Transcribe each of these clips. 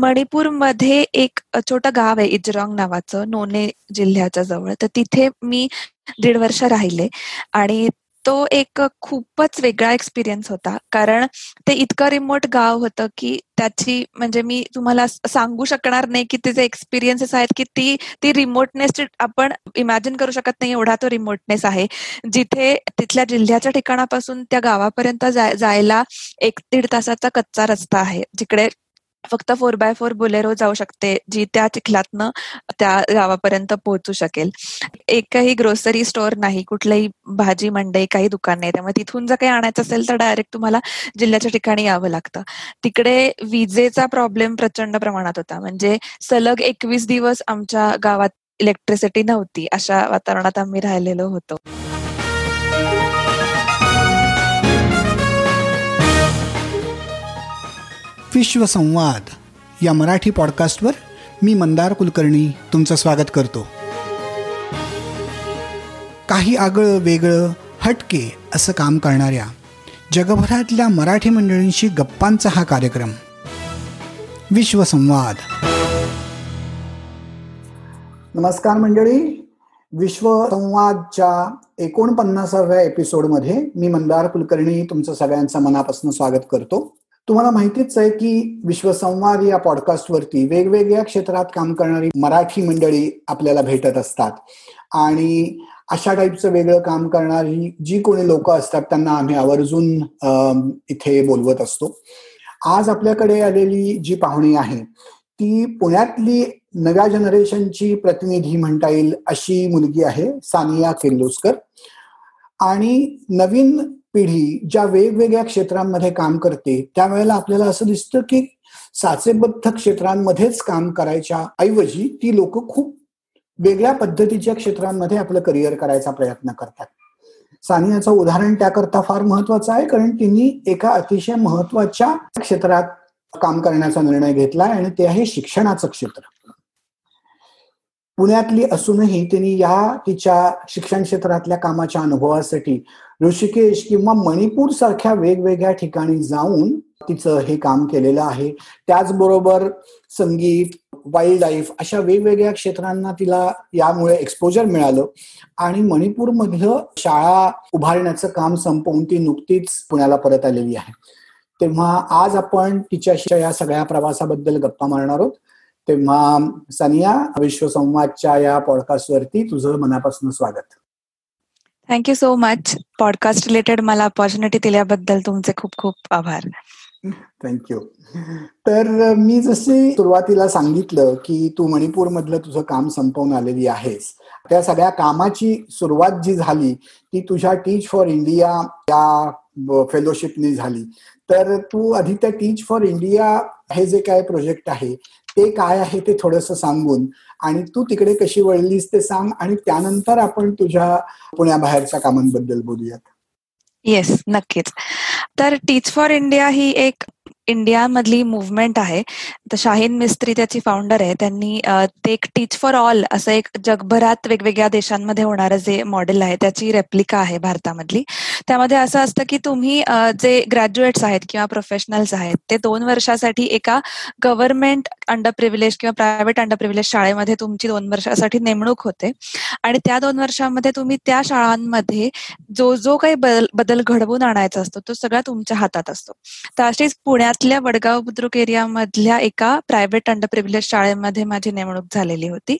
मणिपूरमध्ये एक छोटं गाव आहे इजरॉंग नावाचं नोने जिल्ह्याच्या जवळ. तर तिथे मी दीड वर्ष राहिले आणि तो एक खूपच वेगळा एक्सपिरियन्स होता. कारण ते इतकं रिमोट गाव होतं की त्याची म्हणजे मी तुम्हाला सांगू शकणार नाही की तिचे एक्सपिरियन्सेस आहेत की ती ती रिमोटनेस आपण इमॅजिन करू शकत नाही एवढा तो रिमोटनेस आहे. जिथे तिथल्या जिल्ह्याच्या ठिकाणापासून त्या गावापर्यंत जायला एक दीड तासाचा कच्चा रस्ता आहे. जिकडे फक्त फोर बाय फोर बुलेरो जाऊ शकते जी त्या चिखलातनं त्या गावापर्यंत पोहोचू शकेल. एकही ग्रोसरी स्टोअर नाही कुठलंही भाजी मंडई काही दुकान नाही. त्यामुळे तिथून जर काही आणायचं असेल तर डायरेक्ट तुम्हाला जिल्ह्याच्या ठिकाणी यावं लागतं. तिकडे विजेचा प्रॉब्लेम प्रचंड प्रमाणात होता. म्हणजे सलग एकवीस दिवस आमच्या गावात इलेक्ट्रिसिटी नव्हती अशा वातावरणात आम्ही राहिलेलो होतो. विश्वसंवाद या मराठी पॉडकास्टवर मी मंदार कुलकर्णी तुमचं स्वागत करतो. काही आगळं वेगळं हटके असं काम करणाऱ्या जगभरातल्या मराठी मंडळींशी गप्पांचा हा कार्यक्रम. विश्वसंवाद नमस्कार मंडळी. विश्वसंवादच्या एकोणपन्नासाव्या एपिसोडमध्ये मी मंदार कुलकर्णी तुमचं सगळ्यांचं मनापासून स्वागत करतो. तुम्हाला माहितीच आहे की विश्वसंवाद या पॉडकास्टवरती वेगवेगळ्या क्षेत्रात काम करणारी मराठी मंडळी आपल्याला भेटत असतात. आणि अशा टाईपचं वेगळं काम करणारी जी कोणी लोक असतात त्यांना आम्ही आवर्जून इथे बोलवत असतो. आज आपल्याकडे आलेली जी पाहुणी आहे ती पुण्यातली नव्या जनरेशनची प्रतिनिधी म्हणता येईल अशी मुलगी आहे सानिया किर्लोस्कर. आणि नवीन पिढी ज्या वेगवेगळ्या क्षेत्रांमध्ये काम करते त्यावेळेला आपल्याला असं दिसतं की साचेबद्ध क्षेत्रांमध्येच काम करायच्या ऐवजी ती लोक खूप वेगळ्या पद्धतीच्या क्षेत्रांमध्ये आपलं करिअर करायचा प्रयत्न करतात. सानियाचं उदाहरण त्याकरता फार महत्वाचं आहे कारण तिने एका अतिशय महत्त्वाच्या क्षेत्रात काम करण्याचा निर्णय घेतलाय आणि ते आहे शिक्षणाचं क्षेत्र. पुण्यातली असूनही तिने या तिच्या शिक्षण क्षेत्रातल्या कामाच्या अनुभवासाठी ऋषिकेश किंवा मणिपूर सारख्या वेगवेगळ्या ठिकाणी जाऊन तिचं हे काम केलेलं आहे. त्याचबरोबर संगीत वाईल्ड लाईफ अशा वेगवेगळ्या क्षेत्रांना तिला यामुळे एक्सपोजर मिळालं आणि मणिपूर मधलं शाळा उभारण्याचं काम संपवून ती नुकतीच पुण्याला परत आलेली आहे. तेव्हा आज आपण तिच्याशी या सगळ्या प्रवासाबद्दल गप्पा मारणार आहोत. तेव्हा सनिया विश्वसंवादच्या या पॉडकास्टवरती तुझं मनापासून स्वागत. Thank you so much podcast related मला ऑपॉर्च्युनिटी दिल्याबद्दल तुमचे खूप खूप आभार. थँक्यू तर मी जसे सुरुवातीला सांगितलं की तू मणिपूर मधलं तुझं काम संपवून आलेली आहेस. त्या सगळ्या कामाची सुरुवात जी झाली ती तुझ्या टीच फॉर इंडिया या फेलोशिपनी झाली. तर तू आधी त्या टीच फॉर इंडिया हे जे काय प्रोजेक्ट आहे ते काय आहे ते थोडस सांगून आणि तू तिकडे कशी वळलीस ते सांग आणि त्यानंतर आपण तुझ्या पुण्याबाहेरच्या कामांबद्दल बोलूयात. येस नक्कीच. तर टीच फॉर इंडिया ही एक इंडिया मधली मुवमेंट आहे. तर शाहीन मिस्त्री त्याची फाउंडर आहे. त्यांनी ते एक टीच फॉर ऑल असं एक जगभरात वेगवेगळ्या देशांमध्ये होणारं जे मॉडेल आहे त्याची रेप्लिका आहे भारतामधली. त्यामध्ये असं असतं की तुम्ही जे ग्रॅज्युएट्स आहेत किंवा प्रोफेशनल्स आहेत ते दोन वर्षासाठी एका गव्हर्नमेंट अंडर प्रिव्हिलेज किंवा प्रायव्हेट अंडर प्रिव्हिलेज शाळेमध्ये तुमची दोन वर्षासाठी नेमणूक होते. आणि त्या दोन वर्षांमध्ये तुम्ही त्या शाळांमध्ये जो जो काही बदल घडवून आणायचा असतो तो सगळा तुमच्या हातात असतो. तर अशीच पुण्यात पुण्यातल्या वडगाव बुद्रुक एरियामधल्या एका प्रायव्हेट अंडर प्रिव्हिलेज शाळेमध्ये माझी नेमणूक झालेली होती.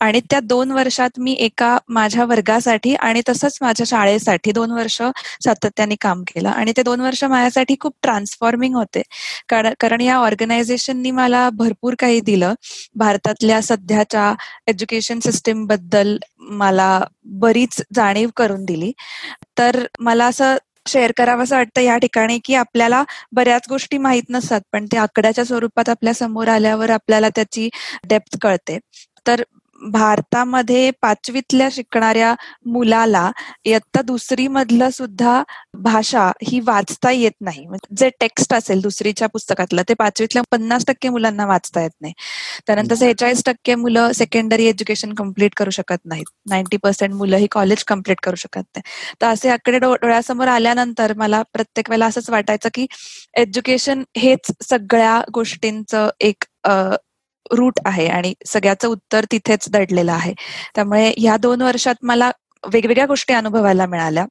आणि त्या दोन वर्षात मी एका माझ्या वर्गासाठी आणि तसंच माझ्या शाळेसाठी दोन वर्ष सातत्याने काम केलं. आणि ते दोन वर्ष माझ्यासाठी खूप ट्रान्सफॉर्मिंग होते. कारण या ऑर्गनायझेशननी मला भरपूर काही दिलं. भारतातल्या सध्याच्या एज्युकेशन सिस्टीमबद्दल मला बरीच जाणीव करून दिली. तर मला असं शेअर करावं असं वाटतं या ठिकाणी की आपल्याला बऱ्याच गोष्टी माहीत नसतात पण ते आकड्याच्या स्वरूपात आपल्यासमोर आल्यावर आपल्याला त्याची डेप्थ कळते. तर भारतामध्ये पाचवीतल्या शिकणाऱ्या मुलाला इयत्ता दुसरी मधलं सुद्धा भाषा ही वाचता येत नाही. म्हणजे जे टेक्स्ट असेल दुसरीच्या पुस्तकातलं ते पाचवीतल्या पन्नास टक्के मुलांना वाचता येत नाही. त्यानंतर सेहेचाळीस टक्के मुलं सेकंडरी एज्युकेशन कंप्लीट करू शकत नाहीत. नाईन्टी पर्सेंट मुलं ही कॉलेज कंप्लीट करू शकत नाही. तर असे आकडे डोळ्यासमोर आल्यानंतर मला प्रत्येक वेळेला असंच वाटायचं की एज्युकेशन हेच सगळ्या गोष्टींचं एक रूट आहे आणि सगळ्याचं उत्तर तिथेच दडलेलं आहे. त्यामुळे ह्या दोन वर्षात मला वेगवेगळ्या गोष्टी अनुभवायला मिळाल्या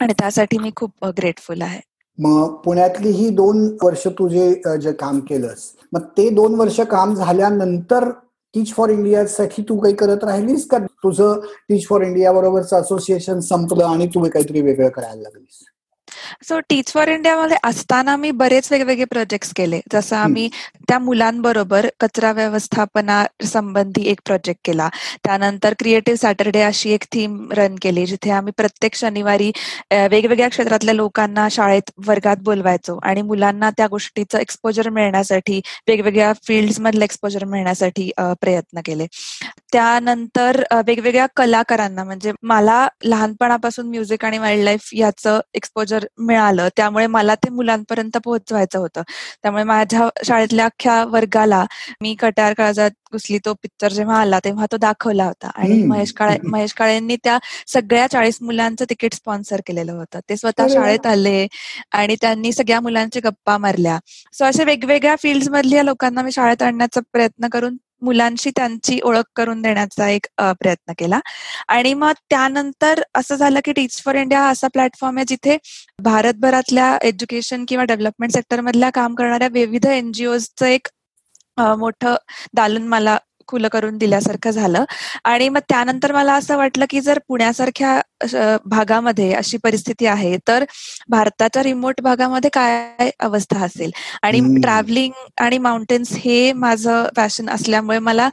आणि त्यासाठी मी खूप ग्रेटफुल आहे. मग पुण्यातली ही दोन वर्ष तुझे जे जे काम केलंस मग ते दोन वर्ष काम झाल्यानंतर टीच फॉर इंडिया साठी तू काही करत राहिलीस का? तुझं टीच फॉर इंडिया बरोबरचं असोसिएशन संपलं आणि तू काहीतरी वेगळं करायला लागलीस? सो टीच फॉर इंडिया मध्ये असताना मी बरेच वेगवेगळे प्रोजेक्ट केले. जसं आम्ही त्या मुलांबरोबर कचरा व्यवस्थापना संबंधी एक प्रोजेक्ट केला. त्यानंतर क्रिएटिव्ह सॅटरडे अशी एक थीम रन केली जिथे आम्ही प्रत्येक शनिवारी वेगवेगळ्या क्षेत्रातल्या लोकांना शाळेत वर्गात बोलवायचो आणि मुलांना त्या गोष्टीचं एक्सपोजर मिळण्यासाठी वेगवेगळ्या फील्ड मधलं एक्सपोजर मिळण्यासाठी प्रयत्न केले. त्यानंतर वेगवेगळ्या कलाकारांना म्हणजे मला लहानपणापासून म्युझिक आणि वाईल्ड लाईफ याचं एक्सपोजर मिळालं. त्यामुळे मला ते मुलांपर्यंत पोहोचवायचं होतं. त्यामुळे माझ्या शाळेतल्या अख्ख्या वर्गाला मी कटार काळजात घुसली. तो पिक्चर जेव्हा आला तेव्हा तो दाखवला होता. आणि महेश काळे महेश काळेंनी त्या सगळ्या चाळीस मुलांचं तिकीट स्पॉन्सर केलेलं होतं. ते स्वतः शाळेत आले आणि त्यांनी सगळ्या मुलांची गप्पा मारल्या. सो अशा वेगवेगळ्या फील्ड मधल्या लोकांना मी शाळेत आणण्याचा प्रयत्न करून मुलांशी त्यांची ओळख करून देण्याचा एक प्रयत्न केला. आणि मग त्यानंतर असं झालं की टीच फॉर इंडिया हा असा प्लॅटफॉर्म आहे जिथे भारतभरातल्या एज्युकेशन किंवा डेव्हलपमेंट सेक्टर मधल्या काम करणाऱ्या विविध एनजीओचं एक मोठं दालन मला खुलं करून दिल्यासारखं झालं. आणि मग त्यानंतर मला असं वाटलं की जर पुण्यासारख्या भागामध्ये अशी परिस्थिती आहे तर भारताच्या रिमोट भागामध्ये काय अवस्था असेल? आणि ट्रॅव्हलिंग आणि माउंटेन्स हे माझं पॅशन असल्यामुळे मला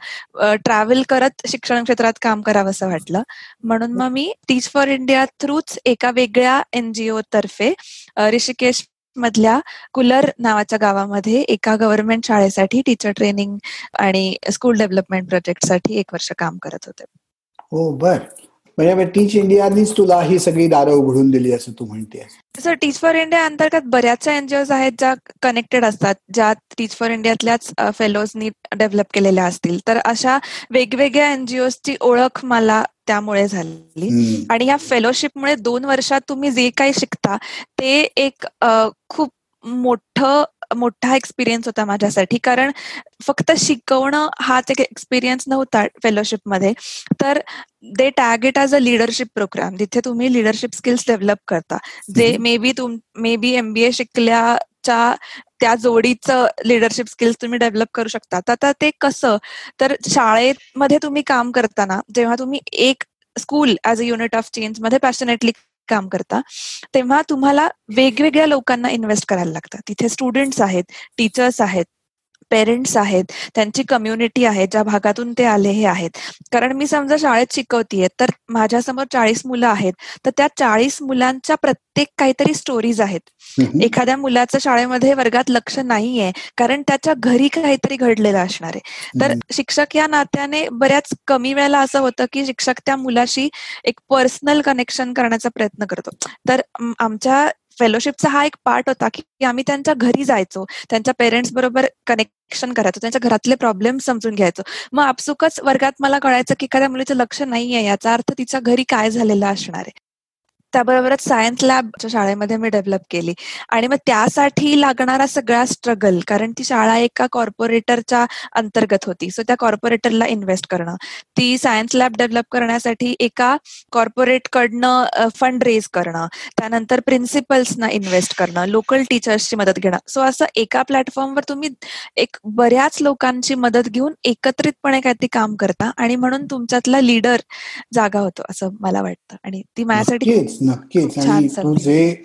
ट्रॅव्हल करत शिक्षण क्षेत्रात काम करावं असं वाटलं. म्हणून मग मी टीच फॉर इंडिया थ्रूच एका वेगळ्या एनजीओ तर्फे ऋषिकेश मधल्या कुलर नावाच्या गावामध्ये एका गव्हर्नमेंट शाळेसाठी टीचर ट्रेनिंग आणि स्कूल डेव्हलपमेंट प्रोजेक्टसाठी एक वर्ष काम करत होते. हो बर. म्हणजे टीच इंडियानीच तुला ही सगळी दारं उघडून दिली असं तू म्हणते सर टीच फॉर इंडिया अंतर्गत बऱ्याचशा एनजीओ आहेत ज्या कनेक्टेड असतात ज्या टीच फॉर इंडियातल्याच फेलोजनी डेव्हलप केलेल्या असतील. तर अशा वेगवेगळ्या एनजीओची ओळख मला त्यामुळे झाली. आणि या फेलोशिपमुळे दोन वर्षात तुम्ही जे काही शिकता ते एक खूप मोठं मोठा एक्सपिरियन्स होता माझ्यासाठी. कारण फक्त शिकवणं हाच एक एक्सपिरियन्स नव्हता फेलोशिपमध्ये तर they tag it as a leadership program जिथे तुम्ही लिडरशिप स्किल्स डेव्हलप करता. जे मे बी तुम मे बी एमबीए शिकल्याच्या त्या जोडीचं लिडरशिप स्किल्स तुम्ही डेव्हलप करू शकता. आता ते कसं? तर शाळेमध्ये तुम्ही काम करताना जेव्हा तुम्ही एक school as a unit of चेंजमध्ये passionately काम करता तेव्हा तुम्हाला वेगवेगळ्या लोकांना इन्व्हेस्ट करायला लागतं. तिथे स्टुडंट्स आहेत टीचर्स आहेत पेरेंट्स आहेत त्यांची कम्युनिटी आहे ज्या भागातून ते आले हे आहेत. कारण मी समजा शाळेत शिकवतीये तर माझ्यासमोर चाळीस मुलं आहेत तर त्या चाळीस मुलांच्या प्रत्येक काहीतरी स्टोरीज आहेत. एखाद्या मुलाचं शाळेमध्ये वर्गात लक्ष नाहीये कारण त्याच्या घरी काहीतरी घडलेलं असणार आहे. तर शिक्षक या नात्याने बऱ्याच कमी वेळेला असं होतं की शिक्षक त्या मुलाशी एक पर्सनल कनेक्शन करण्याचा प्रयत्न करतो. तर आमच्या फेलोशिपचा हा एक पार्ट होता की आम्ही त्यांच्या घरी जायचो. त्यांच्या पेरेंट्स बरोबर कनेक्शन करायचो. त्यांच्या घरातले प्रॉब्लेम समजून घ्यायचो. मग आपसुकच वर्गात मला कळायचं की एखाद्या मुलीचं लक्ष नाहीये याचा अर्थ तिच्या घरी काय झालेलं असणार आहे. त्याबरोबरच सायन्स लॅब शाळेमध्ये मी डेव्हलप केली. आणि मग त्यासाठी लागणारा सगळा स्ट्रगल कारण ती शाळा एका कॉर्पोरेटरच्या अंतर्गत होती. सो त्या कॉर्पोरेटरला इन्व्हेस्ट करणं. ती सायन्स लॅब डेव्हलप करण्यासाठी एका कॉर्पोरेट कडनं फंड रेज करणं. त्यानंतर प्रिन्सिपल्सना इन्व्हेस्ट करणं. लोकल टीचर्सची मदत घेणं. सो असं एका प्लॅटफॉर्मवर तुम्ही एक बऱ्याच लोकांची मदत घेऊन एकत्रितपणे काहीतरी काम करता. आणि म्हणून तुमच्यातला लीडर जागा होतो असं मला वाटतं. आणि ती माझ्यासाठी नक्कीच. आणि तू जे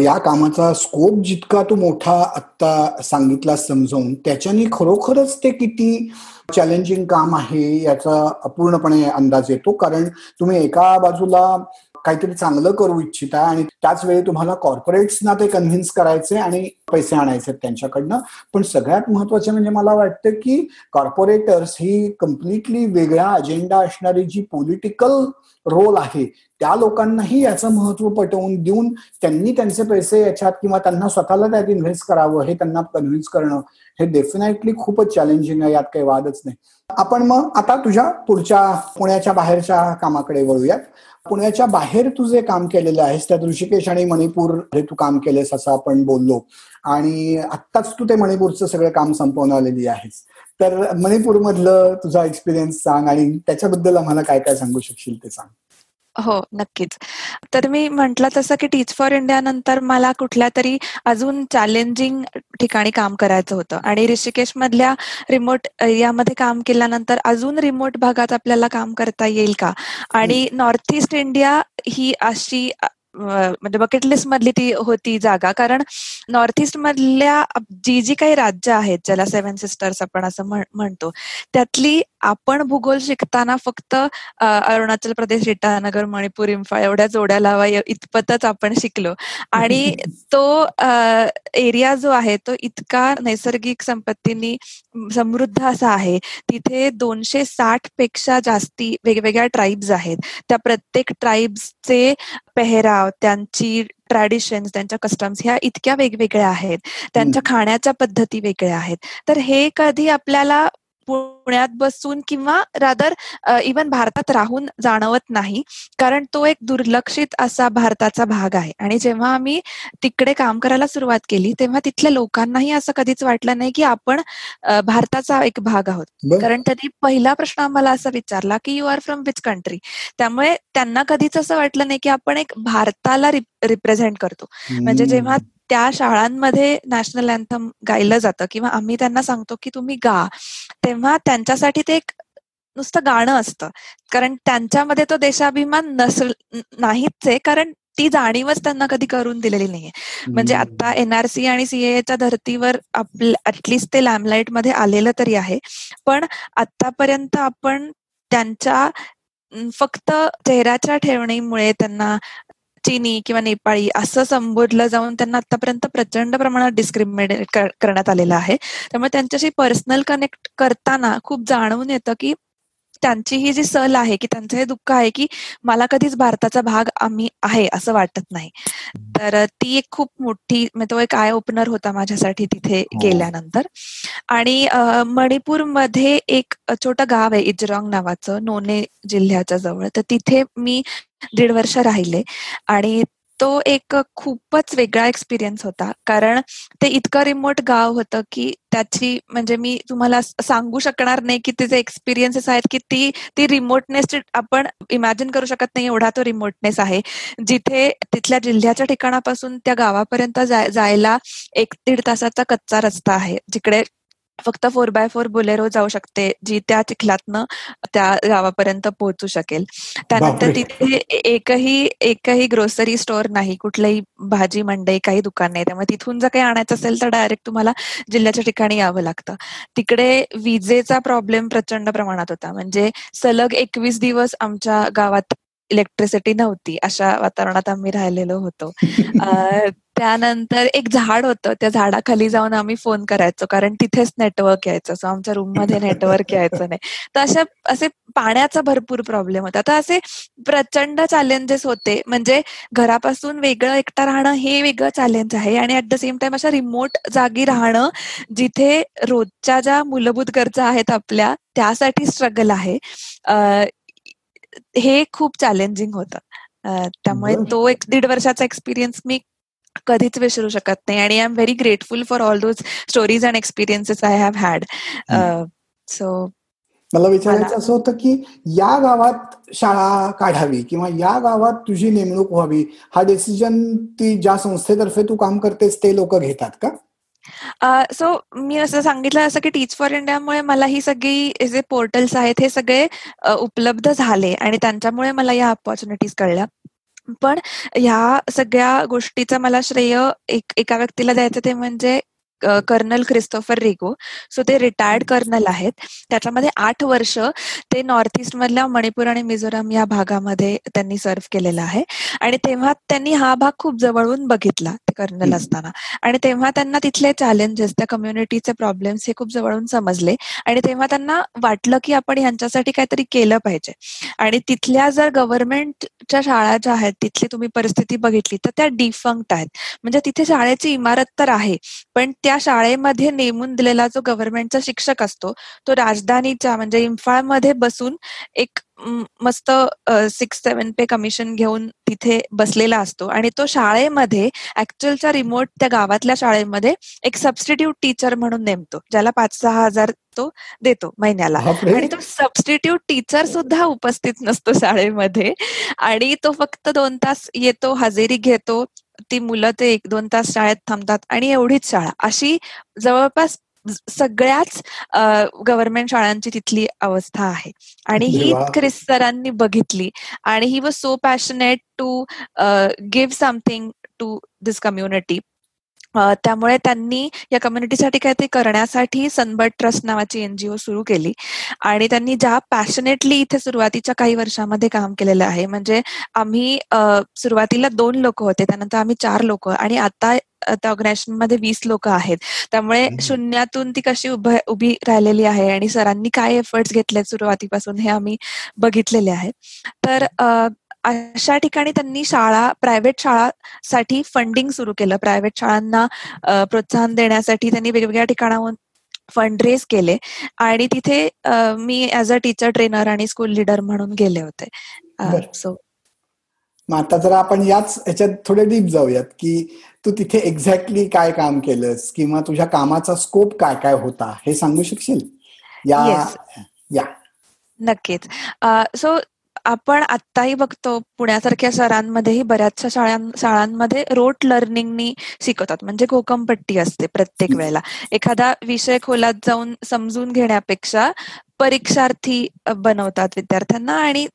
या कामाचा स्कोप जितका तू मोठा आत्ता सांगितला समजावून त्याच्याने खरोखरच ते किती चॅलेंजिंग काम आहे याचा अपूर्णपणे अंदाज येतो. कारण तुम्ही एका बाजूला काहीतरी चांगलं करू इच्छिता आणि त्याच वेळी तुम्हाला कॉर्पोरेट्सना ते कन्व्हिन्स करायचे आणि पैसे आणायचे त्यांच्याकडनं. पण सगळ्यात महत्त्वाचे म्हणजे मला वाटतं की कॉर्पोरेटर्स ही कम्प्लिटली वेगळा अजेंडा असणारी जी पॉलिटिकल रोल आहे त्या लोकांनाही याचं महत्त्व पटवून देऊन त्यांनी त्यांचे पैसे याच्यात किंवा त्यांना स्वतःला त्यात इन्व्हेस्ट करावं हे त्यांना कन्व्हिन्स करणं हे डेफिनेटली खूपच चॅलेंजिंग आहे यात काही वादच नाही. आपण मग आता तुझ्या पुढच्या पुण्याच्या बाहेरच्या कामाकडे वळूयात. पुण्याच्या बाहेर तू जे काम केलेलं आहेस त्यात ऋषिकेश आणि मणिपूर तू काम केलेस असं आपण बोललो. आणि आत्ताच तू ते मणिपूरचं सगळं काम संपवून आलेली आहेस. तर मणिपूर मधलं तुझा एक्सपिरियन्स सांग आणि त्याच्याबद्दल आम्हाला काय काय सांगू शकशील ते सांग. हो नक्कीच. तर मी म्हंटल तसं की टीच फॉर इंडिया नंतर मला कुठल्या तरी अजून चॅलेंजिंग ठिकाणी काम करायचं होतं. आणि ऋषिकेश मधल्या रिमोट एरियामध्ये काम केल्यानंतर अजून रिमोट भागात आपल्याला काम करता येईल का? आणि नॉर्थ ईस्ट इंडिया ही अशी म्हणजे बकेट लिस्ट मधली ती होती जागा. कारण नॉर्थ ईस्ट मधल्या जी जी काही राज्य आहेत ज्याला सेव्हन सिस्टर्स आपण असं म्हणतो त्यातली आपण भूगोल शिकताना फक्त अरुणाचल प्रदेश इटानगर मणिपूर इम्फाळ एवढ्या जोड्या लावा इतपतच आपण शिकलो. आणि तो एरिया जो आहे तो इतका नैसर्गिक संपत्तीनी समृद्ध असा आहे. तिथे दोनशे साठपेक्षा जास्ती वेगवेगळ्या ट्राईब्स आहेत. त्या प्रत्येक ट्राईब्सचे पेहराव त्यांची ट्रॅडिशन्स त्यांच्या कस्टम्स ह्या इतक्या वेगवेगळ्या आहेत. त्यांच्या खाण्याच्या पद्धती वेगळ्या आहेत. तर हे कधी आपल्याला पुण्यात बसून किंवा रादर इवन भारतात राहून जाणवत नाही. कारण तो एक दुर्लक्षित असा भारताचा भाग आहे. आणि जेव्हा आम्ही तिकडे काम करायला सुरुवात केली तेव्हा तिथल्या लोकांनाही असं कधीच वाटलं नाही की आपण भारताचा एक भाग आहोत. कारण त्यांनी पहिला प्रश्न आम्हाला असा विचारला की you are from which country त्यामुळे त्यांना कधीच असं वाटलं नाही की आपण एक भारताला रिप्रेझेंट करतो. म्हणजे जेव्हा त्या शाळांमध्ये नॅशनल अँथम गायलं जातं किंवा आम्ही त्यांना सांगतो की तुम्ही गा. तेव्हा त्यांच्यासाठी ते एक नुसतं गाणं असतं. कारण त्यांच्यामध्ये तो देशाभिमान नसल नाहीच आहे. कारण ती जाणीवच त्यांना कधी करून दिलेली नाहीये. म्हणजे आता एनआरसी आणि सीएच्या धर्तीवर ऍटलिस्ट ते लॅमलाईटमध्ये आलेलं तरी आहे. पण आतापर्यंत आपण त्यांच्या फक्त चेहऱ्याच्या ठेवणीमुळे त्यांना चीनी किंवा नेपाळी असं संबोधलं जाऊन त्यांना आतापर्यंत प्रचंड प्रमाणात डिस्क्रिमिनेट करण्यात आलेलं आहे. त्यामुळे त्यांच्याशी पर्सनल कनेक्ट करताना खूप जाणवून येतं की त्यांची ही जी सल आहे की त्यांचं हे दुःख आहे की मला कधीच भारताचा भाग आम्ही आहे असं वाटत नाही. तर ती एक खूप मोठी म्हणजे तो एक आय ओपनर होता माझ्यासाठी तिथे हो. गेल्यानंतर. आणि मणिपूरमध्ये एक छोटं गाव आहे इजरॉंग नावाचं नोने जिल्ह्याच्या जवळ. तर तिथे मी दीड वर्ष राहिले. आणि तो एक खूपच वेगळा एक्सपिरियन्स होता. कारण ते इतकं रिमोट गाव होतं की त्याची म्हणजे मी तुम्हाला सांगू शकणार नाही की तिचे एक्सपिरियन्सेस आहेत की ती ती रिमोटनेस आपण इमॅजिन करू शकत नाही एवढा तो रिमोटनेस आहे. जिथे तिथल्या जिल्ह्याच्या ठिकाणापासून त्या गावापर्यंत जायला एक दीड तासाचा कच्चा रस्ता आहे. जिकडे फक्त फोर बाय फोर बुलेरो जाऊ शकते जी त्या चिखलातनं त्या गावापर्यंत पोहोचू शकेल. त्यानंतर तिथे एकही एकही ग्रोसरी स्टोअर नाही कुठलंही भाजी मंडई काही दुकान नाही. त्यामुळे तिथून जर काही आणायचं असेल तर डायरेक्ट तुम्हाला जिल्ह्याच्या ठिकाणी यावं लागतं. तिकडे विजेचा प्रॉब्लेम प्रचंड प्रमाणात होता. म्हणजे सलग एकवीस दिवस आमच्या गावात इलेक्ट्रिसिटी नव्हती अशा वातावरणात आम्ही राहिलेलो होतो. त्यानंतर एक झाड होतं. त्या झाडाखाली जाऊन आम्ही फोन करायचो. कारण तिथेच नेटवर्क यायचं. सो आमच्या रूममध्ये नेटवर्क यायचं नाही. तर अशा असे पाण्याचा भरपूर प्रॉब्लेम होता. तर असे प्रचंड चॅलेंजेस होते. म्हणजे घरापासून वेगळं एकटा राहणं हे वेगळं चॅलेंज आहे. आणि ऍट द सेम टाइम अशा रिमोट जागी राहणं जिथे रोजच्या ज्या मूलभूत गरजा आहेत आपल्या त्यासाठी स्ट्रगल आहे. हे खूप चॅलेंजिंग होतं. त्यामुळे तो एक दीड वर्षाचा एक्सपिरियन्स मी कधीच विसरू शकत नाही. आणि I am very grateful for all those stories and experiences I have had so मला विचारायचं असं होतं की या गावात शाळा काढावी किंवा या गावात तुझी नेमणूक व्हावी हा डिसिजन ती ज्या संस्थेतर्फे तू काम करतेस ते लोक घेतात का? सो मी असं सांगितलं असं की टीच फॉर इंडियामुळे मला ही सगळी जे पोर्टल्स आहेत हे सगळे उपलब्ध झाले आणि त्यांच्यामुळे मला या ऑपॉर्च्युनिटीज कळल्या. पण ह्या सगळ्या गोष्टीचं मला श्रेय एक एका व्यक्तीला द्यायचं ते म्हणजे कर्नल क्रिस्टोफर रिगो. सो ते रिटायर्ड कर्नल आहेत. त्याच्यामध्ये आठ वर्ष ते नॉर्थ ईस्ट मधल्या मणिपूर आणि मिझोराम या भागामध्ये त्यांनी सर्व्ह केलेला आहे. आणि तेव्हा त्यांनी हा भाग खूप जवळून बघितला. कर्नल असताना. आणि तेव्हा त्यांना तिथले चॅलेंजेस त्या कम्युनिटीचे प्रॉब्लेम्स हे खूप जवळून समजले. आणि तेव्हा त्यांना वाटलं की आपण यांच्यासाठी काहीतरी केलं पाहिजे. आणि तिथल्या जर गव्हर्नमेंटच्या शाळा ज्या आहेत तिथली तुम्ही परिस्थिती बघितली तर त्या डिफंक्ट आहेत. म्हणजे तिथे शाळेची इमारत तर आहे पण त्या शाळेमध्ये नेमून दिलेला जो गव्हर्नमेंटचा शिक्षक असतो तो राजधानीच्या म्हणजे इम्फाळमध्ये बसून एक मस्त सिक्स सेवन पे कमिशन घेऊन तिथे बसलेला असतो. आणि तो शाळेमध्ये ऍक्च्युअलच्या रिमोट त्या गावातल्या शाळेमध्ये एक सबस्टिट्यूट टीचर म्हणून नेमतो ज्याला पाच सहा हजार तो देतो महिन्याला. आणि तो सबस्टिट्यूट टीचर सुद्धा उपस्थित नसतो शाळेमध्ये. आणि तो फक्त दोन तास येतो हजेरी घेतो. ती मुलं ते एक दोन तास शाळेत थांबतात. आणि एवढीच शाळा. अशी जवळपास सगळ्याच गव्हर्नमेंट शाळांची तिथली अवस्था आहे. आणि ही क्रिस सरांनी बघितली. आणि he was so passionate to give something to this community त्यामुळे त्यांनी या कम्युनिटीसाठी काय ते करण्यासाठी सनबर्ड ट्रस्ट नावाची एनजीओ सुरू केली. आणि त्यांनी ज्या पॅशनेटली इथे सुरुवातीच्या काही वर्षामध्ये काम केलेलं आहे म्हणजे आम्ही सुरुवातीला दोन लोक होते त्यानंतर आम्ही चार लोक. आणि आता त्या ऑर्गनायझेशनमध्ये वीस लोक आहेत. त्यामुळे शून्यातून ती कशी उभी राहिलेली आहे आणि सरांनी काय एफर्ट्स घेतले सुरुवातीपासून हे आम्ही बघितलेले आहे. तर अशा ठिकाणी त्यांनी शाळा प्रायव्हेट शाळासाठी फंडिंग सुरू केलं. प्रायव्हेट शाळांना प्रोत्साहन देण्यासाठी त्यांनी वेगवेगळ्या ठिकाणाहून फंड रेज केले आणि तिथे मी ऍज अ टीचर ट्रेनर आणि स्कूल लीडर म्हणून गेले होते. सो आता जर आपण याच ह्याच्यात थोडे डीप जाऊयात की तू तिथे एक्झॅक्टली काय काम केलंस किंवा तुझ्या कामाचा स्कोप काय काय होता हे सांगू शकशील? या या. नक्कीच. सो आपण आत्ताही बघतो पुण्यासारख्या शहरांमध्येही बऱ्याचशा शाळां शाळांमध्ये रोट लर्निंगनी शिकवतात. म्हणजे कोकमपट्टी असते प्रत्येक वेळेला. एखादा विषय खोलात जाऊन समजून घेण्यापेक्षा परीक्षार्थी बनवतात विद्यार्थ्यांना आणि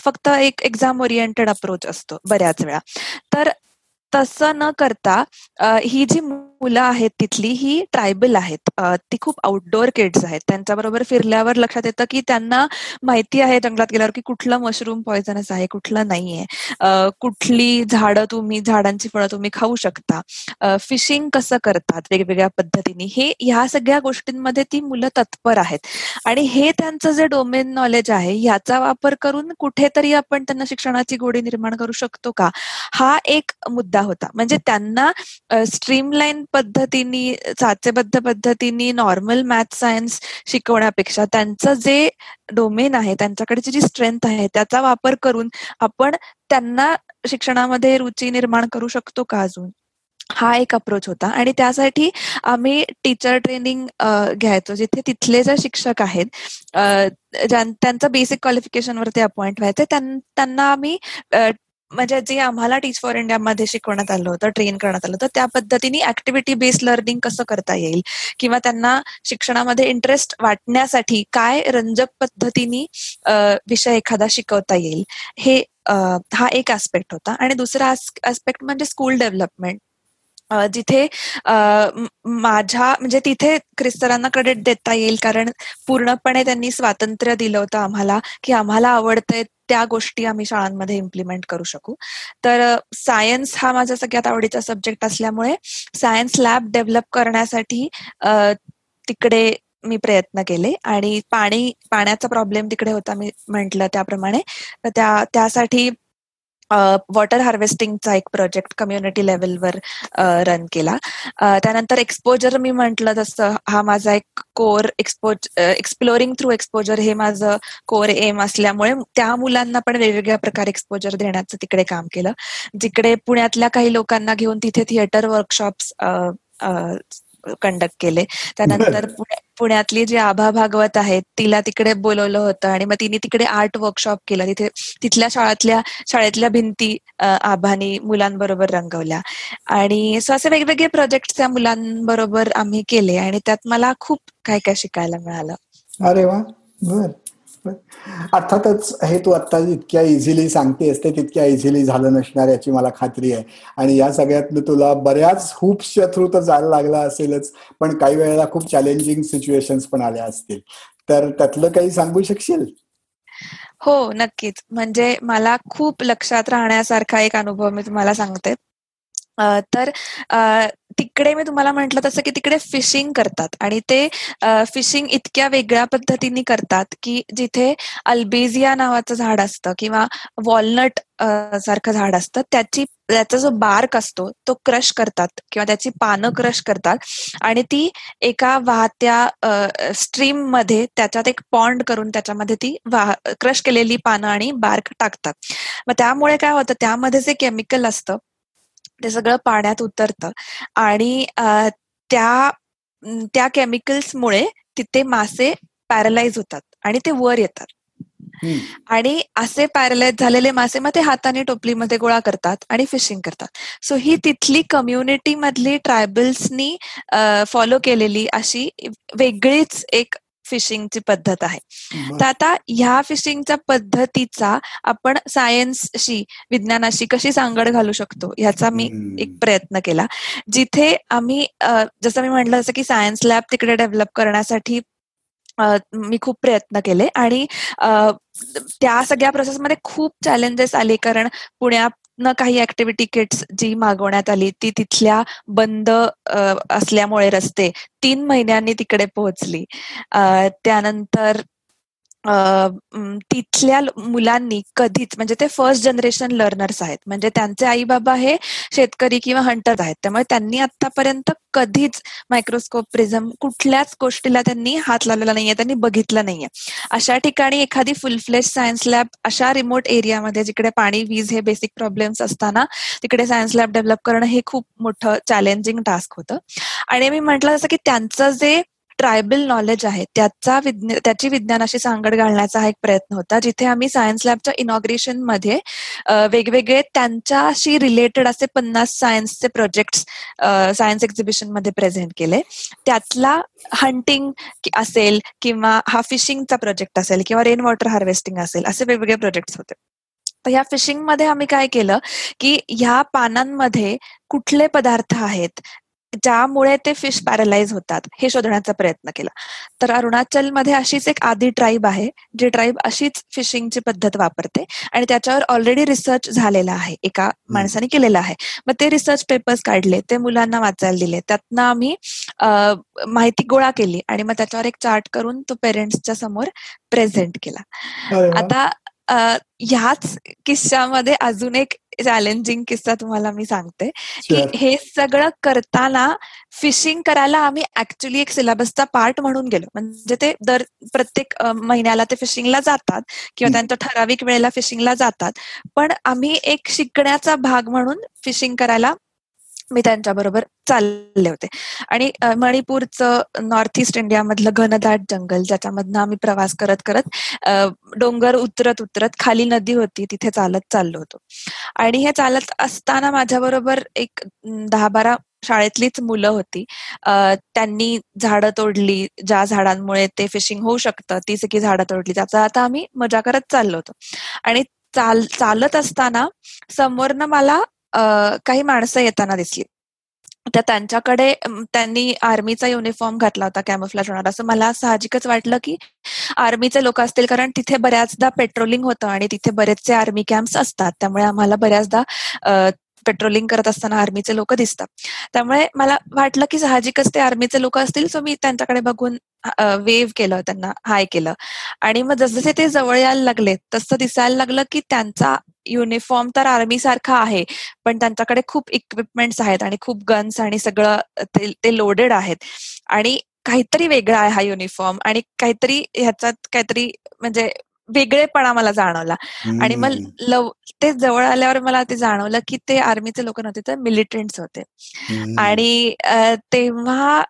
फक्त एक एक्झाम ओरिएंटेड अप्रोच असतो बऱ्याच वेळा. तर तसं न करता ही जी मुलं आहेत तिथली ही ट्रायबल आहेत ती खूप आउटडोअर किड्स आहेत. त्यांच्याबरोबर फिरल्यावर लक्षात येतं की त्यांना माहिती आहे जंगलात गेल्यावर की कुठलं मशरूम पॉयझनस आहे कुठलं नाहीये. कुठली झाडं तुम्ही झाडांची फळं तुम्ही खाऊ शकता. फिशिंग कसं करतात वेगवेगळ्या पद्धतीने? हे ह्या सगळ्या गोष्टींमध्ये ती मुलं तत्पर आहेत. आणि हे त्यांचं जे डोमेन नॉलेज आहे ह्याचा वापर करून कुठेतरी आपण त्यांना शिक्षणाची गोडी निर्माण करू शकतो का? हा एक मुद्दा होता. म्हणजे त्यांना स्ट्रीमलाईन पद्धतीने साचेबद्ध पद्धतीने नॉर्मल मॅथ सायन्स शिकवण्यापेक्षा त्यांचं जे डोमेन आहे त्यांच्याकडची जी स्ट्रेंथ आहे त्याचा वापर करून आपण त्यांना शिक्षणामध्ये रुची निर्माण करू शकतो का अजून? हा एक अप्रोच होता. आणि त्यासाठी आम्ही टीचर ट्रेनिंग घ्यायचो. जिथे तिथले जे शिक्षक आहेत त्यांचं बेसिक क्वालिफिकेशन वरती अपॉइंट व्हायचं त्यांना आम्ही म्हणजे जे आम्हाला टीच फॉर इंडियामध्ये शिकवण्यात आलं होतं ट्रेन करण्यात आलं होतं त्या पद्धतीने ऍक्टिव्हिटी बेस्ड लर्निंग कसं करता येईल? किंवा त्यांना शिक्षणामध्ये इंटरेस्ट वाटण्यासाठी काय रंजक पद्धतीने विषय एखादा शिकवता येईल? हे हा एक आस्पेक्ट होता. आणि दुसरा आस्पेक्ट म्हणजे स्कूल डेव्हलपमेंट जिथे माझ्या म्हणजे तिथे क्रिस्तरांना क्रेडिट देता येईल कारण पूर्णपणे त्यांनी स्वातंत्र्य दिलं होतं आम्हाला की आम्हाला आवडतंय त्या गोष्टी आम्ही शाळांमध्ये इम्प्लिमेंट करू शकू. तर सायन्स हा माझा सगळ्यात आवडीचा सब्जेक्ट असल्यामुळे सायन्स लॅब डेव्हलप करण्यासाठी तिकडे मी प्रयत्न केले आणि पाणी पाण्याचा प्रॉब्लेम तिकडे होता मी म्हंटल त्याप्रमाणे. त्या त्यासाठी वॉटर हार्वेस्टिंगचा एक प्रोजेक्ट कम्युनिटी लेवलवर रन केला. त्यानंतर एक्सपोजर मी म्हंटल तसं हा माझा एक core expose exploring through exposure हे माझं कोर एम असल्यामुळे त्या मुलांना पण वेगवेगळ्या प्रकारे एक्सपोजर देण्याचं तिकडे काम केलं. जिकडे पुण्यातल्या काही लोकांना घेऊन तिथे थिएटर वर्कशॉप्स कंडक्ट केले. त्यानंतर पुण्यातली जी आभा भागवत आहेत तिला तिकडे बोलवलं होतं आणि मग तिने तिकडे आर्ट वर्कशॉप केलं. तिथे तिथल्या शाळेतल्या शाळेतल्या भिंती आभानी मुलांबरोबर रंगवल्या. आणि सो असे वेगवेगळे प्रोजेक्ट त्या मुलांबरोबर आम्ही केले आणि त्यात मला खूप काय काय शिकायला मिळालं. अरे वा! बर. अर्थातच हे तू आता इतक्या इझिली सांगतेस ते तितक्या इझिली झालं नसणार याची मला खात्री आहे. आणि या सगळ्यात तुला बऱ्याच हुप्सच्या थ्रू तर जायला लागला असेलच पण काही वेळेला खूप चॅलेंजिंग सिच्युएशन पण आल्या असतील. तर त्यातलं काही सांगू शकशील? हो नक्कीच. म्हणजे मला खूप लक्षात राहण्यासारखा एक अनुभव मी तुम्हाला सांगते. तर तिकडे मी तुम्हाला म्हंटल तसं की तिकडे फिशिंग करतात आणि ते फिशिंग इतक्या वेगळ्या पद्धतीने करतात की जिथे अल्बेझिया नावाचं झाड असतं किंवा वॉलनट सारखं झाड असतं त्याची त्याचा जो बार्क असतो तो क्रश करतात किंवा त्याची पानं क्रश करतात आणि ती एका वाहत्या स्ट्रीममध्ये त्याच्यात एक पॉन्ड करून त्याच्यामध्ये ती क्रश केलेली पानं आणि बार्क टाकतात. मग त्यामुळे काय होतं त्यामध्ये जे केमिकल असतं ते सगळं पाण्यात उतरतं. आणि त्या त्या केमिकल्समुळे तिथे मासे पॅरलाइज होतात आणि ते वर येतात. आणि असे पॅरलाइज झालेले मासे मग ते हाताने टोपलीमध्ये गोळा करतात आणि फिशिंग करतात. सो ही तिथली कम्युनिटी मधली ट्रायबल्सनी फॉलो केलेली अशी वेगळीच एक फिशिंगची पद्धत आहे. तर आता ह्या फिशिंगच्या पद्धतीचा आपण सायन्सशी विज्ञानाशी कशी सांगड घालू शकतो? ह्याचा मी एक प्रयत्न केला. जिथे आम्ही जसं मी म्हटलं जसं की सायन्स लॅब तिकडे डेव्हलप करण्यासाठी मी खूप प्रयत्न केले. आणि त्या सगळ्या प्रोसेसमध्ये खूप चॅलेंजेस आले. कारण पुण्यात न काही ऍक्टिव्हिटी किट्स जी मागवण्यात आली ती तिथल्या बंद असल्यामुळे रस्ते तीन महिन्यांनी तिकडे पोहोचली. त्यानंतर तिथल्या मुलांनी कधीच म्हणजे ते फर्स्ट जनरेशन लर्नर्स आहेत. म्हणजे त्यांचे आई बाबा हे शेतकरी किंवा हंटर आहेत. त्यामुळे त्यांनी आतापर्यंत कधीच मायक्रोस्कोप प्रिझम कुठल्याच गोष्टीला त्यांनी हात लावलेला नाहीये त्यांनी बघितलं नाहीये. अशा ठिकाणी एखादी फुल फ्लेश सायन्स लॅब अशा रिमोट एरियामध्ये जिकडे पाणी वीज हे बेसिक प्रॉब्लेम्स असताना तिकडे सायन्स लॅब डेव्हलप करणं हे खूप मोठं चॅलेंजिंग टास्क होतं. आणि मी म्हटलं जसं की त्यांचं जे ट्रायबल नॉलेज आहे. त्याचा त्याची विज्ञानाशी सांगड घालण्याचा हा एक प्रयत्न होता. जिथे आम्ही सायन्स लॅबच्या इनॉग्रेशनमध्ये वेगवेगळे त्यांच्याशी रिलेटेड असे पन्नास सायन्सचे प्रोजेक्ट सायन्स एक्झिबिशनमध्ये प्रेझेंट केले. त्यातला हंटिंग असेल किंवा हा फिशिंगचा प्रोजेक्ट असेल किंवा रेन वॉटर हार्वेस्टिंग असेल असे वेगवेगळे प्रोजेक्ट्स होते. तर ह्या फिशिंगमध्ये आम्ही काय केलं की ह्या पानांमध्ये कुठले पदार्थ आहेत ज्यामुळे ते फिश पॅरलाइज होतात हे शोधण्याचा प्रयत्न केला. तर अरुणाचलमध्ये अशीच एक आदी ट्राईब आहे जी ट्राईब अशीच फिशिंगची पद्धत वापरते आणि त्याच्यावर ऑलरेडी रिसर्च झालेला आहे एका माणसाने केलेला आहे. मग ते रिसर्च पेपर्स काढले ते मुलांना वाचायला दिले त्यातनं आम्ही माहिती गोळा केली आणि मग त्याच्यावर एक चार्ट करून तो पेरेंट्सच्या समोर प्रेझेंट केला. आता ह्याच किस्सामध्ये अजून एक चॅलेंजिंग किस्सा तुम्हाला मी सांगते की हे सगळं करताना फिशिंग करायला आम्ही ऍक्च्युली एक सिलेबसचा पार्ट म्हणून गेलो. म्हणजे ते दर प्रत्येक महिन्याला ते फिशिंगला जातात किंवा त्यांच्या ठराविक वेळेला फिशिंगला जातात. पण आम्ही एक शिकण्याचा भाग म्हणून फिशिंग करायला मी त्यांच्याबरोबर चालले होते. आणि मणिपूरचं नॉर्थ ईस्ट इंडियामधलं घनदाट जंगल ज्याच्यामधनं आम्ही प्रवास करत करत डोंगर उतरत उतरत खाली नदी होती तिथे चालत चाललो होतो. आणि हे चालत असताना माझ्याबरोबर एक दहा बारा शाळेतलीच मुलं होती. त्यांनी झाडं तोडली ज्या झाडांमुळे ते फिशिंग होऊ शकतं ती सगळी झाडं तोडली त्याचा आता आम्ही मजा करत चाललो होतो. आणि चाल चालत असताना समोरनं मला काही माणसं येताना दिसली. तर त्यांच्याकडे त्यांनी आर्मीचा युनिफॉर्म घातला होता कॅमोफ्लॅज होणार. असं मला साहजिकच वाटलं की आर्मीचे लोक असतील कारण तिथे बऱ्याचदा पेट्रोलिंग होतं आणि तिथे बरेचसे आर्मी कॅम्प्स असतात. त्यामुळे आम्हाला बऱ्याचदा पेट्रोलिंग करत असताना आर्मीचे लोक दिसतात. त्यामुळे मला वाटलं की साहजिकच ते आर्मीचे लोक असतील सो मी त्यांच्याकडे बघून वेव्ह केलं त्यांना हाय केलं. आणि मग जसजसे ते जवळ यायला लागले तसं दिसायला लागलं की त्यांचा युनिफॉर्म तर आर्मी सारखा आहे पण त्यांच्याकडे खूप इक्विपमेंट्स आहेत आणि खूप गन्स आणि सगळं ते लोडेड आहेत. आणि काहीतरी वेगळा आहे हा युनिफॉर्म आणि काहीतरी ह्याच्यात काहीतरी म्हणजे वेगळेपणा मला जाणवला. आणि मग लव ते जवळ आल्यावर मला ते जाणवलं की ते आर्मीचे लोक नव्हते तर मिलिटंट्स होते. आणि तेव्हा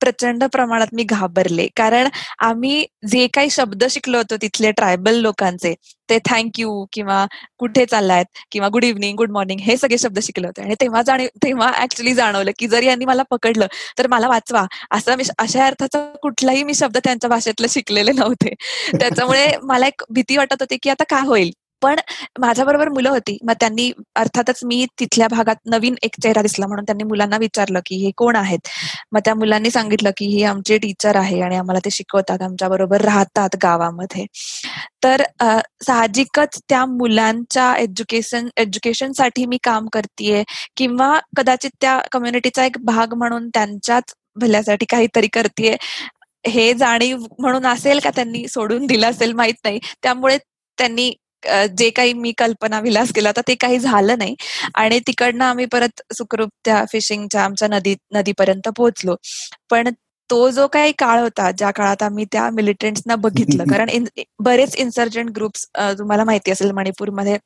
प्रचंड प्रमाणात मी घाबरले. कारण आम्ही जे काही शब्द शिकलो होतो तिथले ट्रायबल लोकांचे ते थँक्यू किंवा कुठे चाललायत किंवा गुड इव्हनिंग गुड मॉर्निंग हे सगळे शब्द शिकले होते. आणि तेव्हा तेव्हा ऍक्च्युली जाणवलं की जर यांनी मला पकडलं तर मला वाचवा. असं मी अशा अर्थाचा कुठलाही मी शब्द त्यांच्या भाषेतलं शिकलेले नव्हते. त्याच्यामुळे मला एक भीती वाटत होती की आता काय होईल? पण माझ्याबरोबर मुलं होती. मग त्यांनी अर्थातच मी तिथल्या भागात नवीन एक चेहरा दिसला म्हणून त्यांनी मुलांना विचारलं की हे कोण आहेत? मग त्या मुलांनी सांगितलं की हे आमचे टीचर आहे आणि आम्हाला ते शिकवतात आमच्या बरोबर राहतात गावामध्ये. तर साहजिकच त्या मुलांच्या एज्युकेशन एज्युकेशनसाठी मी काम करतेय किंवा कदाचित त्या कम्युनिटीचा एक भाग म्हणून त्यांच्याच भल्यासाठी काहीतरी करतेय हे जाणीव म्हणून असेल का त्यांनी सोडून दिलं असेल माहीत नाही. त्यामुळे त्यांनी जे काही मी कल्पना विलास केला तर ते काही झालं नाही. आणि तिकडनं आम्ही परत सुखरूप त्या फिशिंगच्या आमच्या नदी नदीपर्यंत पोहोचलो. पण तो जो काही काळ होता ज्या काळात आम्ही त्या मिलिटंट्सना बघितलं कारण बरेच इन्सर्जंट ग्रुप्स तुम्हाला माहिती असेल मणिपूरमध्ये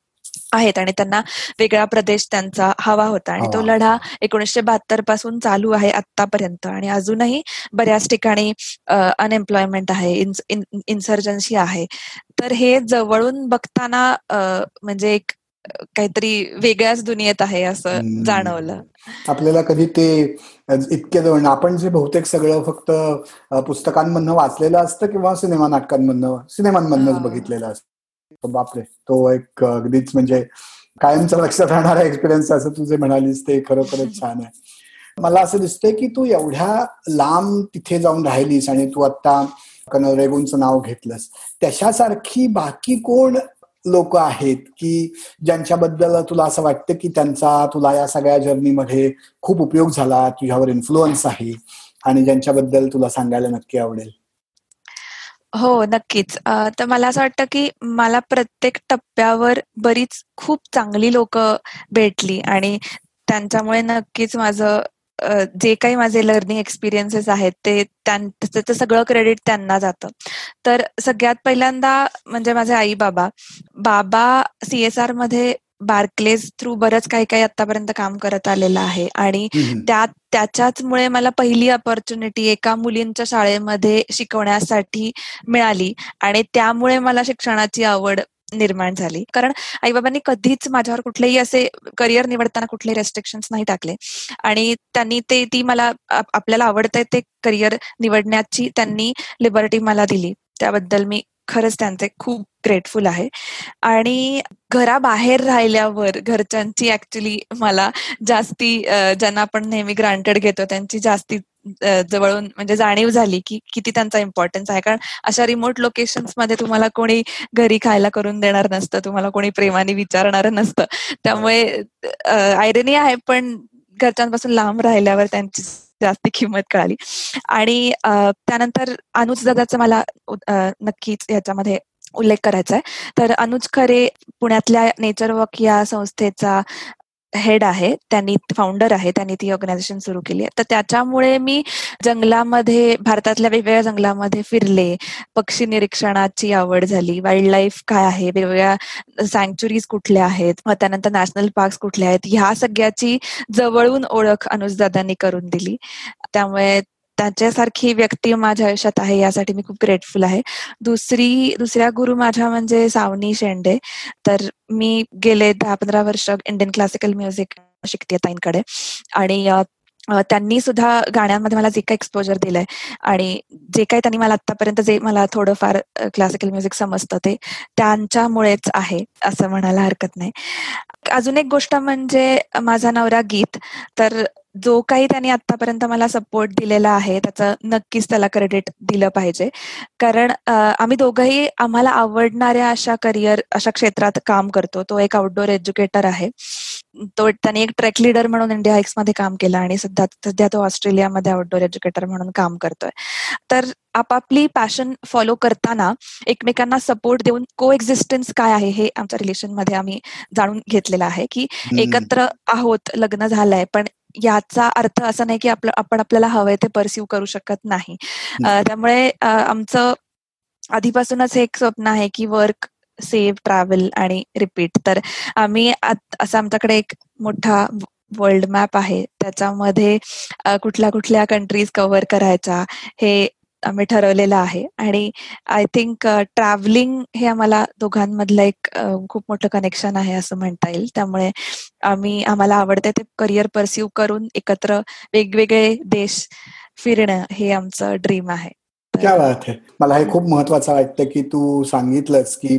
आहेत आणि त्यांना वेगळा प्रदेश त्यांचा हवा होता. आणि तो लढा एकोणीसशे बहात्तरपासून चालू आहे आतापर्यंत आणि अजूनही बऱ्याच ठिकाणी अनएम्प्लॉयमेंट आहे इन्सर्जन्सी आहे. तर हे जवळून बघताना म्हणजे एक काहीतरी वेगळ्याच दुनियेत आहे असं जाणवलं. आपल्याला कधी ते इतके जवळ आपण जे बहुतेक सगळं फक्त पुस्तकांमधनं वाचलेलं असतं किंवा सिनेमा नाटकांमधनं सिनेमांमधनच बघितलेलं असतं? बापरे. तो एक अगदीच म्हणजे कायमचा लक्षात राहणारा एक्सपिरियन्स असं तू जे म्हणालीस ते खरोखरच छान आहे. मला असं दिसतंय की तू एवढ्या लांब तिथे जाऊन राहिलीस आणि तू आता रेगूनचं नाव घेतलंस. त्याच्यासारखी बाकी कोण लोक आहेत की ज्यांच्याबद्दल तुला असं वाटतं की त्यांचा तुला या सगळ्या जर्नीमध्ये खूप उपयोग झाला तुझ्यावर इन्फ्लुअन्स आहे आणि ज्यांच्याबद्दल तुला सांगायला नक्की आवडेल? हो नक्कीच. तर मला असं वाटतं की मला प्रत्येक टप्प्यावर बरीच खूप चांगली लोक भेटली आणि त्यांच्यामुळे नक्कीच माझं जे काही माझे लर्निंग एक्सपिरियन्सेस आहेत ते त्याचं सगळं क्रेडिट त्यांना जातं. तर सगळ्यात पहिल्यांदा म्हणजे माझे आई बाबा बाबा सीएसआरमध्ये बार्कलेज थ्रू बरंच काही काही आतापर्यंत काम करत आलेलं आहे. आणि त्यात त्याच्याचमुळे मला पहिली अपॉर्च्युनिटी एका मुलींच्या शाळेमध्ये शिकवण्यासाठी मिळाली. आणि त्यामुळे मला शिक्षणाची आवड निर्माण झाली. कारण आईबाबांनी कधीच माझ्यावर कुठलेही असे करिअर निवडताना कुठले रेस्ट्रिक्शन्स नाही टाकले. आणि त्यांनी ते ती मला आपल्याला आवडतंय ते करिअर निवडण्याची त्यांनी लिबर्टी मला दिली. त्याबद्दल मी खरंच त्यांचे खूप ग्रेटफुल आहे. आणि घराबाहेर राहिल्यावर घरच्यांची ऍक्च्युली मला जास्ती ज्यांना आपण नेहमी ग्रांटेड घेतो त्यांची जास्ती जवळून म्हणजे जाणीव झाली की किती त्यांचा इम्पॉर्टन्स आहे. कारण अशा रिमोट लोकेशन्समध्ये तुम्हाला कोणी घरी खायला करून देणार नसतं तुम्हाला कोणी प्रेमाने विचारणार नसतं. त्यामुळे आयरनी आहे पण घरच्यांपासून लांब राहिल्यावर त्यांची जास्त किंमत कळाली. आणि त्यानंतर अनुज दादाचं मला नक्कीच याच्यामध्ये उल्लेख करायचा आहे तर अनुज खरे पुण्यातल्या नेचर वॉक या संस्थेचा हेड आहे त्यांनी फाउंडर आहे त्यांनी ती ऑर्गनायझेशन सुरू केली आहे. तर त्याच्यामुळे मी जंगलामध्ये भारतातल्या वेगवेगळ्या जंगलामध्ये फिरले. पक्षी निरीक्षणाची आवड झाली. वाईल्ड लाईफ काय आहे? वेगवेगळ्या सँक्च्युरीज कुठल्या आहेत? मग त्यानंतर नॅशनल पार्क कुठले आहेत? ह्या सगळ्याची जवळून ओळख अनुजदादांनी करून दिली. त्यामुळे त्याच्यासारखी व्यक्ती माझ्या आयुष्यात आहे यासाठी मी खूप ग्रेटफुल आहे. दुसरी दुसऱ्या गुरु माझ्या म्हणजे सावनी शेंडे. तर मी गेले दहा पंधरा वर्ष इंडियन क्लासिकल म्युझिक शिकते ताईंकडे. आणि त्यांनी सुद्धा गाण्यांमध्ये मला जे काही एक्सपोजर दिलंय आणि जे काही त्यांनी मला आतापर्यंत जे मला थोडंफार क्लासिकल म्युझिक समजतं ते त्यांच्यामुळेच आहे असं म्हणायला हरकत नाही. अजून एक गोष्ट म्हणजे माझा नवरा गीत. तर जो काही त्यांनी आतापर्यंत मला सपोर्ट दिलेला आहे त्याचं नक्कीच त्याला क्रेडिट दिलं पाहिजे. कारण आम्ही दोघंही आम्हाला आवडणाऱ्या अशा करिअर अशा क्षेत्रात काम करतो. तो एक आउटडोर एज्युकेटर आहे. तो त्यांनी एक ट्रेक लीडर म्हणून इंडिया हाईक्समध्ये काम केलं आणि सध्या सध्या तो ऑस्ट्रेलियामध्ये आउटडोर एज्युकेटर म्हणून काम करतोय. तर आपापली पॅशन फॉलो करताना एकमेकांना सपोर्ट देऊन को एक्झिस्टन्स काय आहे हे आमच्या रिलेशनमध्ये आम्ही जाणून घेतलेलं आहे की एकत्र आहोत लग्न झालंय पण याचा अर्थ असा नाही की आपलं आपण आपल्याला हवंय ते परसिव्ह करू शकत नाही. त्यामुळे आमचं आधीपासूनच हे एक स्वप्न आहे की वर्क सेव्ह ट्रॅव्हल आणि रिपीट तर आम्ही असं आमच्याकडे एक मोठा वर्ल्ड मॅप आहे. त्याच्यामध्ये कुठल्या कुठल्या कंट्रीज कव्हर करायच्या हे आम्ही ठरवलेलं आहे. आणि आय थिंक ट्रॅव्हलिंग हे आम्हाला दोघांमधलं एक खूप मोठं कनेक्शन आहे असं म्हणता येईल. त्यामुळे आम्ही आम्हाला आवडते ते करिअर परस्यू करून एकत्र वेगवेगळे देश फिरणं हे आमचं ड्रीम आहे. क्या बात आहे मला हे खूप महत्वाचं वाटतं की तू सांगितलंस की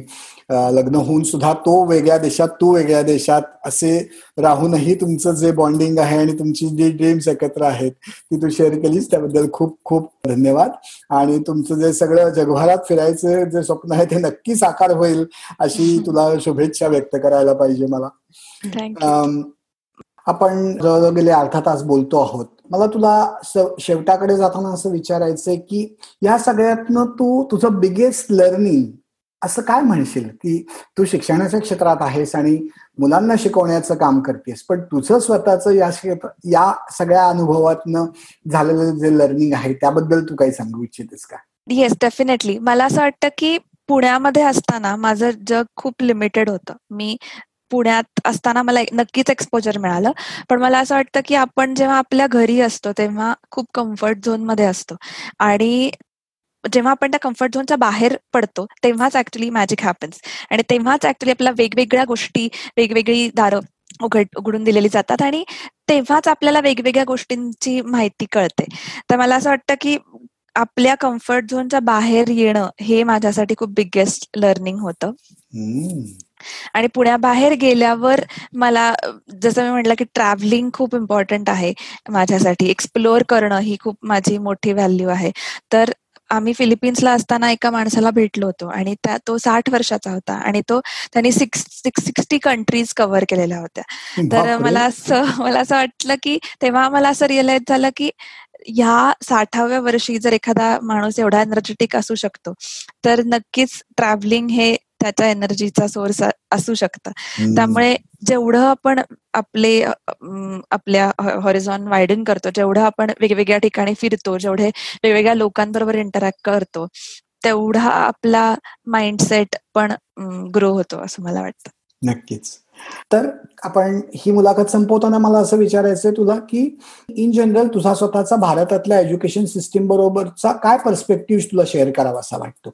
लग्न होऊन सुद्धा तो वेगळ्या देशात तू वेगळ्या देशात असे राहूनही तुमचं जे बॉन्डिंग आहे आणि तुमची जी ड्रीम्स एकत्र आहेत ती तू शेअर केलीस त्याबद्दल खूप खूप धन्यवाद. आणि तुमचं जे सगळं जगभरात फिरायचं जे स्वप्न आहे ते नक्की साकार होईल अशी तुला शुभेच्छा व्यक्त करायला पाहिजे मला. आपण जवळजवळ गेले अर्धा तास बोलतो आहोत. मला तुला शेवटाकडे जाताना असं विचारायचंय की या सगळ्यातनं तू तुझं बिगेस्ट लर्निंग असं काय म्हणशील? की तू शिक्षणाच्या क्षेत्रात आहेस आणि मुलांना शिकवण्याचं काम करतेस पण तुझं स्वतःचं या या सगळ्या अनुभवातनं झालेलं जे लर्निंग आहे त्याबद्दल तू काही सांगू इच्छितेस का? येस डेफिनेटली मला असं वाटतं की पुण्यामध्ये असताना माझं जग खूप लिमिटेड होतं. मी पुण्यात असताना मला नक्कीच एक्सपोजर मिळालं. पण मला असं वाटतं की आपण जेव्हा आपल्या घरी असतो तेव्हा खूप कम्फर्ट झोनमध्ये असतो. आणि जेव्हा आपण त्या कम्फर्ट झोनच्या बाहेर पडतो तेव्हाच ऍक्च्युली मॅजिक हॅपन्स आणि तेव्हाच ऍक्च्युली आपल्या वेगवेगळ्या गोष्टी वेगवेगळी दारं उघड उघडून दिलेली जातात आणि तेव्हाच आपल्याला वेगवेगळ्या गोष्टींची माहिती कळते. तर मला असं वाटतं की आपल्या कम्फर्ट झोनच्या बाहेर येणं हे माझ्यासाठी खूप बिगेस्ट लर्निंग होतं. आणि पुण्याबाहेर गेल्यावर मला जसं मी म्हटलं की ट्रॅव्हलिंग खूप इम्पॉर्टंट आहे माझ्यासाठी. एक्सप्लोअर करणं ही खूप माझी मोठी व्हॅल्यू आहे. तर आम्ही फिलिपिन्सला असताना एका माणसाला भेटलो होतो आणि त्या तो साठ वर्षाचा होता आणि तो त्यांनी six six sixty countries cover केलेल्या होत्या. तर मला असं मला असं वाटलं की तेव्हा मला असं रिअलाइज झालं की ह्या साठाव्या वर्षी जर एखादा माणूस एवढा एनर्जेटिक असू शकतो तर नक्कीच ट्रॅव्हलिंग हे त्याच्या एनर्जीचा सोर्स असू शकतं. त्यामुळे जेवढं आपण आपले आपल्या हॉरिझॉन वायडन करतो जेवढं आपण वेगवेगळ्या ठिकाणी फिरतो जेवढे वेगवेगळ्या लोकांबरोबर इंटरॅक्ट करतो तेवढा आपला माइंडसेट पण ग्रो होतो असं मला वाटतं. नक्कीच. तर आपण ही मुलाखत संपवताना मला असं विचारायचंय तुला की इन जनरल तुझा स्वतःचा भारतातल्या एज्युकेशन सिस्टीम बरोबरचा काय पर्स्पेक्टिव्ह तुला शेअर करावा असा वाटतो?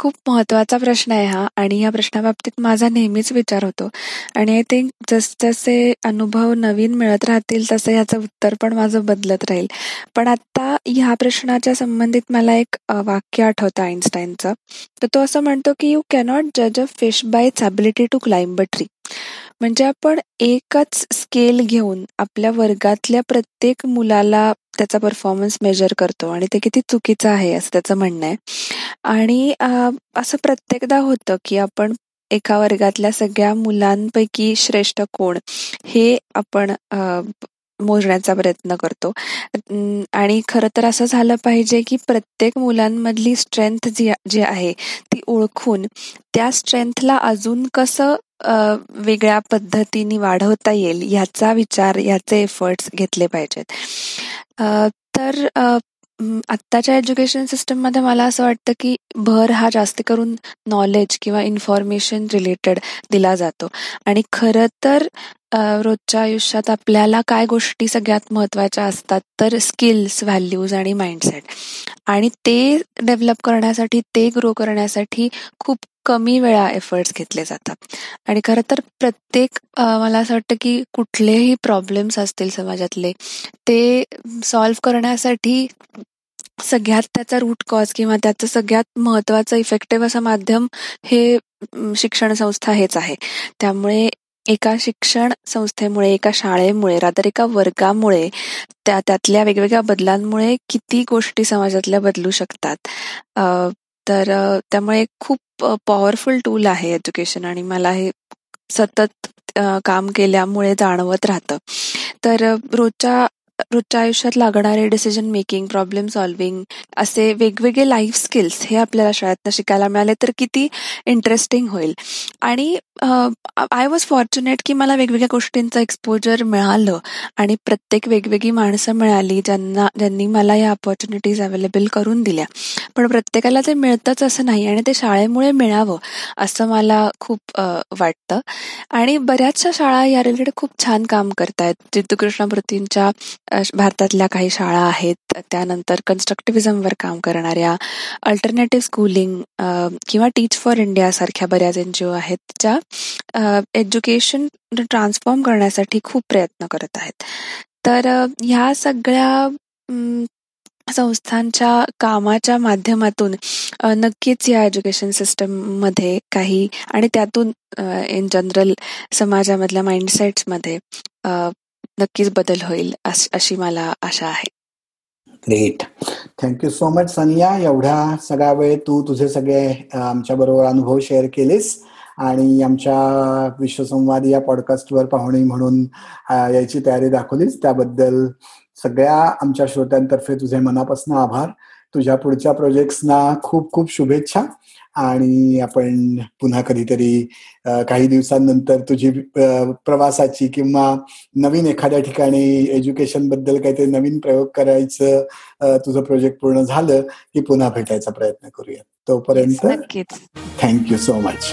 खूप महत्त्वाचा प्रश्न आहे हा. आणि या प्रश्नाबाबतीत माझा नेहमीच विचार होतो. आणि आय थिंक जसजसे अनुभव नवीन मिळत राहतील तसं याचं उत्तर पण माझं बदलत राहील. पण आत्ता ह्या प्रश्नाच्या संबंधित मला एक वाक्य आठवतं आईन्स्टाईनचं तर तो असं म्हणतो की यू कॅनॉट जज a fish by its ability to climb a tree म्हणजे आपण एकच स्केल घेऊन आपल्या वर्गातल्या प्रत्येक मुलाला त्याचा परफॉर्मन्स मेजर करतो आणि ते किती चुकीचं आहे असं त्याचं म्हणणं आहे. आणि असं प्रत्येकदा होतं की आपण एका वर्गातल्या सगळ्या मुलांपैकी श्रेष्ठ कोण हे आपण मोजण्याचा प्रयत्न करतो. आणि खरं तर असं झालं पाहिजे की प्रत्येक मुलांमधली स्ट्रेंथ जी जी आहे ती ओळखून त्या स्ट्रेंथला अजून कसं वेगळ्या पद्धतीने वाढवता येईल याचा विचार याचे एफर्ट्स घेतले पाहिजेत. तर आत्ताच्या एज्युकेशन सिस्टममध्ये मला असं वाटतं की भर हा जास्त करून नॉलेज किंवा इन्फॉर्मेशन रिलेटेड दिला जातो. आणि खरं तर रोजच्या आयुष्यात आपल्याला काय गोष्टी सगळ्यात महत्त्वाच्या असतात तर स्किल्स व्हॅल्यूज आणि माइंडसेट आणि ते डेव्हलप करण्यासाठी ते ग्रो करण्यासाठी खूप कमी वेळा एफर्ट्स घेतले जातात. आणि खरं तर प्रत्येक मला असं वाटतं की कुठलेही प्रॉब्लेम्स असतील समाजातले ते सॉल्व्ह करण्यासाठी सगळ्यात त्याचा रूट कॉज किंवा त्याचं सगळ्यात महत्वाचं इफेक्टिव्ह असं माध्यम हे शिक्षण संस्था हेच आहे. त्यामुळे एका शिक्षण संस्थेमुळे एका शाळेमुळे रादर एका वर्गामुळे त्या त्यातल्या वेगवेगळ्या बदलांमुळे किती गोष्टी समाजातल्या बदलू शकतात. तर त्यामुळे खूप पॉवरफुल टूल आहे एज्युकेशन आणि मला हे सतत काम केल्यामुळे जाणवत राहतं. तर रोजच्या रोजच्या आयुष्यात लागणारे डिसिजन मेकिंग प्रॉब्लेम सॉल्विंग असे वेगवेगळे लाईफ स्किल्स हे आपल्याला शाळेतनं शिकायला मिळाले तर किती इंटरेस्टिंग होईल. आणि आय वॉज फॉर्च्युनेट की मला वेगवेगळ्या गोष्टींचं एक्सपोजर मिळालं आणि प्रत्येक वेगवेगळी माणसं मिळाली ज्यांना ज्यांनी मला या ऑपॉर्च्युनिटीज अवेलेबल करून दिल्या. पण प्रत्येकाला ते मिळतंच असं नाही आणि ते शाळेमुळे मिळावं असं मला खूप वाटतं. आणि बऱ्याचशा शाळा या रिलेटेड खूप छान काम करतायत. जिद्दकृष्णमूर्तींच्या भारतातल्या काही शाळा आहेत त्यानंतर कन्स्ट्रक्टिव्हिझमवर काम करणाऱ्या अल्टरनेटिव्ह स्कूलिंग किंवा टीच फॉर इंडिया सारख्या बऱ्याच ओ आहेत ज्या एज्युकेशन ट्रान्सफॉर्म करण्यासाठी खूप प्रयत्न करत आहेत. तर ह्या सगळ्या संस्थांच्या कामाच्या माध्यमातून नक्कीच या एज्युकेशन सिस्टममध्ये काही आणि त्यातून इन जनरल समाजामधल्या माइंडसेट्समध्ये नक्कीच बदल होईल अशी मला आशा आहे. ग्रेट थँक्यू सो मच सनिया एवढा सगळा वेळ तू तुझे सगळे आमच्या बरोबर अनुभव शेअर केलेस. आणि आमच्या विश्वसंवाद या पॉडकास्टवर पाहुणे म्हणून याची तयारी दाखवलीस. त्याबद्दल सगळ्या आमच्या श्रोत्यांतर्फे तुझे मनापासून आभार. तुझ्या पुढच्या प्रोजेक्ट्सना खूप खूप शुभेच्छा. आणि आपण पुन्हा कधीतरी काही दिवसांनंतर तुझी प्रवासाची किंवा नवीन एखाद्या ठिकाणी एज्युकेशनबद्दल काहीतरी नवीन प्रयोग करायचं तुझं प्रोजेक्ट पूर्ण झालं की पुन्हा भेटायचा प्रयत्न करूया तोपर्यंत थँक्यू सो मच.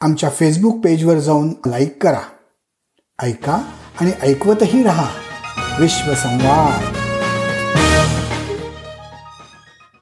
आमच्या फेसबुक पेजवर जाऊन लाईक करा. ऐका आणि ऐकवतही राहा. विश्वसंवाद